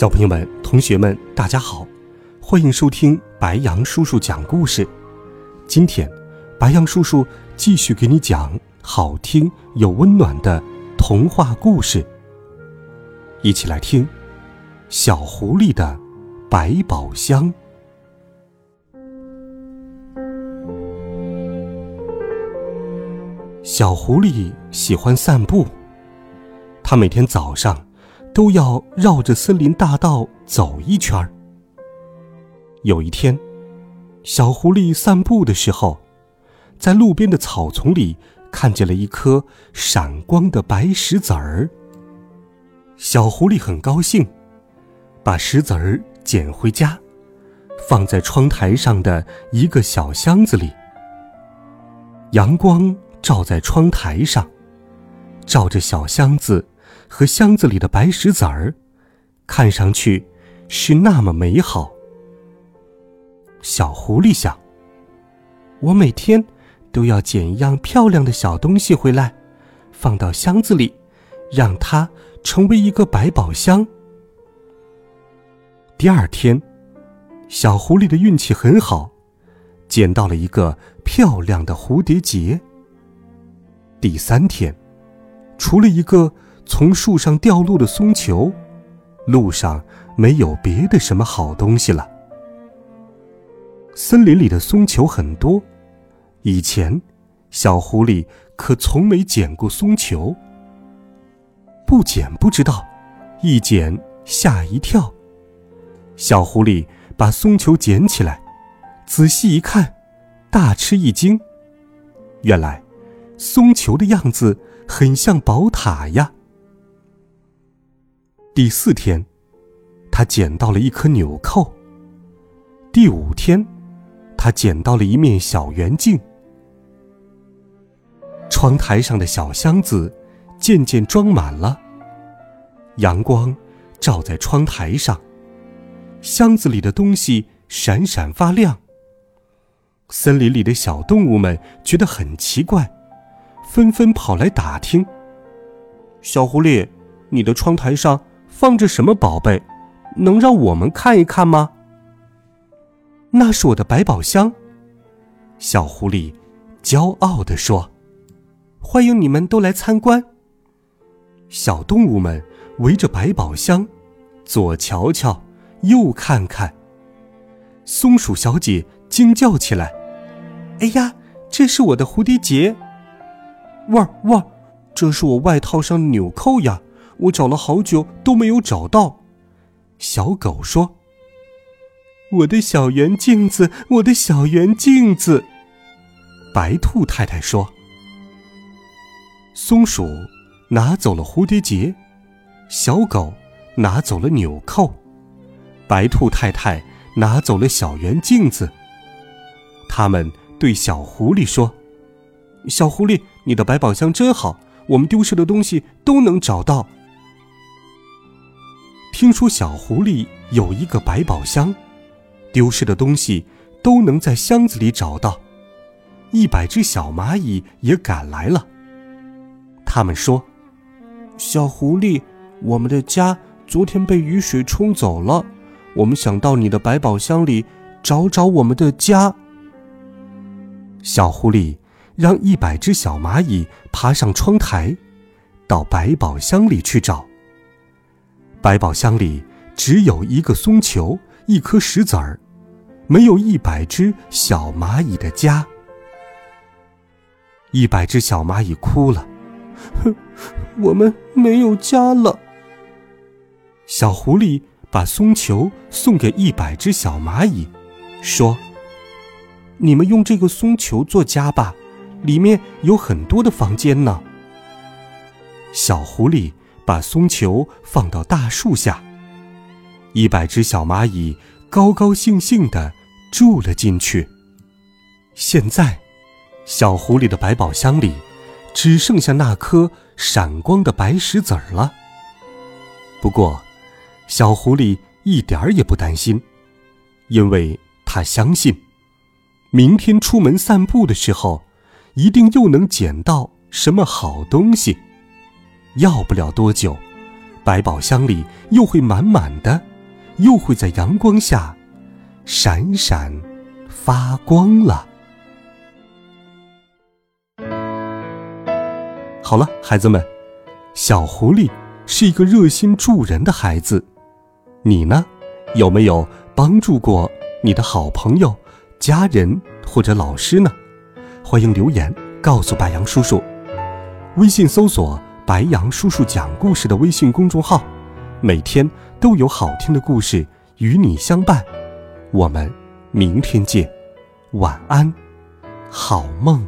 小朋友们、同学们，大家好，欢迎收听白杨叔叔讲故事。今天，白杨叔叔继续给你讲好听又温暖的童话故事。一起来听《小狐狸的百宝箱》。小狐狸喜欢散步，它每天早上。都要绕着森林大道走一圈儿。有一天，小狐狸散步的时候，在路边的草丛里看见了一颗闪光的白石子儿。小狐狸很高兴，把石子儿捡回家，放在窗台上的一个小箱子里。阳光照在窗台上，照着小箱子。和箱子里的白石子儿，看上去是那么美好。小狐狸想：我每天都要捡一样漂亮的小东西回来，放到箱子里，让它成为一个百宝箱。第二天，小狐狸的运气很好，捡到了一个漂亮的蝴蝶结。第三天，除了一个。从树上掉落的松球，路上没有别的什么好东西了。森林里的松球很多，以前小狐狸可从没捡过松球。不捡不知道，一捡吓一跳。小狐狸把松球捡起来，仔细一看，大吃一惊。原来，松球的样子很像宝塔呀。第四天，他捡到了一颗纽扣。第五天，他捡到了一面小圆镜。窗台上的小箱子渐渐装满了。阳光照在窗台上，箱子里的东西闪闪发亮。森林里的小动物们觉得很奇怪，纷纷跑来打听：“小狐狸，你的窗台上？”放着什么宝贝？能让我们看一看吗？那是我的百宝箱。小狐狸骄傲地说：“欢迎你们都来参观。”小动物们围着百宝箱，左瞧瞧，右看看。松鼠小姐惊叫起来：“哎呀，这是我的蝴蝶结！哇哇，这是我外套上的纽扣呀！”我找了好久都没有找到，小狗说：“我的小圆镜子，我的小圆镜子。”白兔太太说：“松鼠拿走了蝴蝶结，小狗拿走了纽扣，白兔太太拿走了小圆镜子。”他们对小狐狸说：“小狐狸，你的百宝箱真好，我们丢失的东西都能找到。”听说小狐狸有一个百宝箱，丢失的东西都能在箱子里找到。一百只小蚂蚁也赶来了。他们说：“小狐狸，我们的家昨天被雨水冲走了，我们想到你的百宝箱里找找我们的家。”小狐狸让一百只小蚂蚁爬上窗台，到百宝箱里去找。百宝箱里只有一个松球，一颗石子儿，没有一百只小蚂蚁的家。一百只小蚂蚁哭了，哼，我们没有家了。小狐狸把松球送给一百只小蚂蚁，说：“你们用这个松球做家吧，里面有很多的房间呢。”小狐狸。把松球放到大树下，一百只小蚂蚁高高兴兴地住了进去。现在，小狐狸的百宝箱里只剩下那颗闪光的白石子儿了。不过，小狐狸一点儿也不担心，因为他相信，明天出门散步的时候，一定又能捡到什么好东西。要不了多久，百宝箱里又会满满的，又会在阳光下闪闪发光了。好了，孩子们，小狐狸是一个热心助人的孩子。你呢，有没有帮助过你的好朋友、家人或者老师呢？欢迎留言告诉白杨叔叔。微信搜索“白杨叔叔讲故事”的微信公众号，每天都有好听的故事与你相伴。我们明天见，晚安，好梦。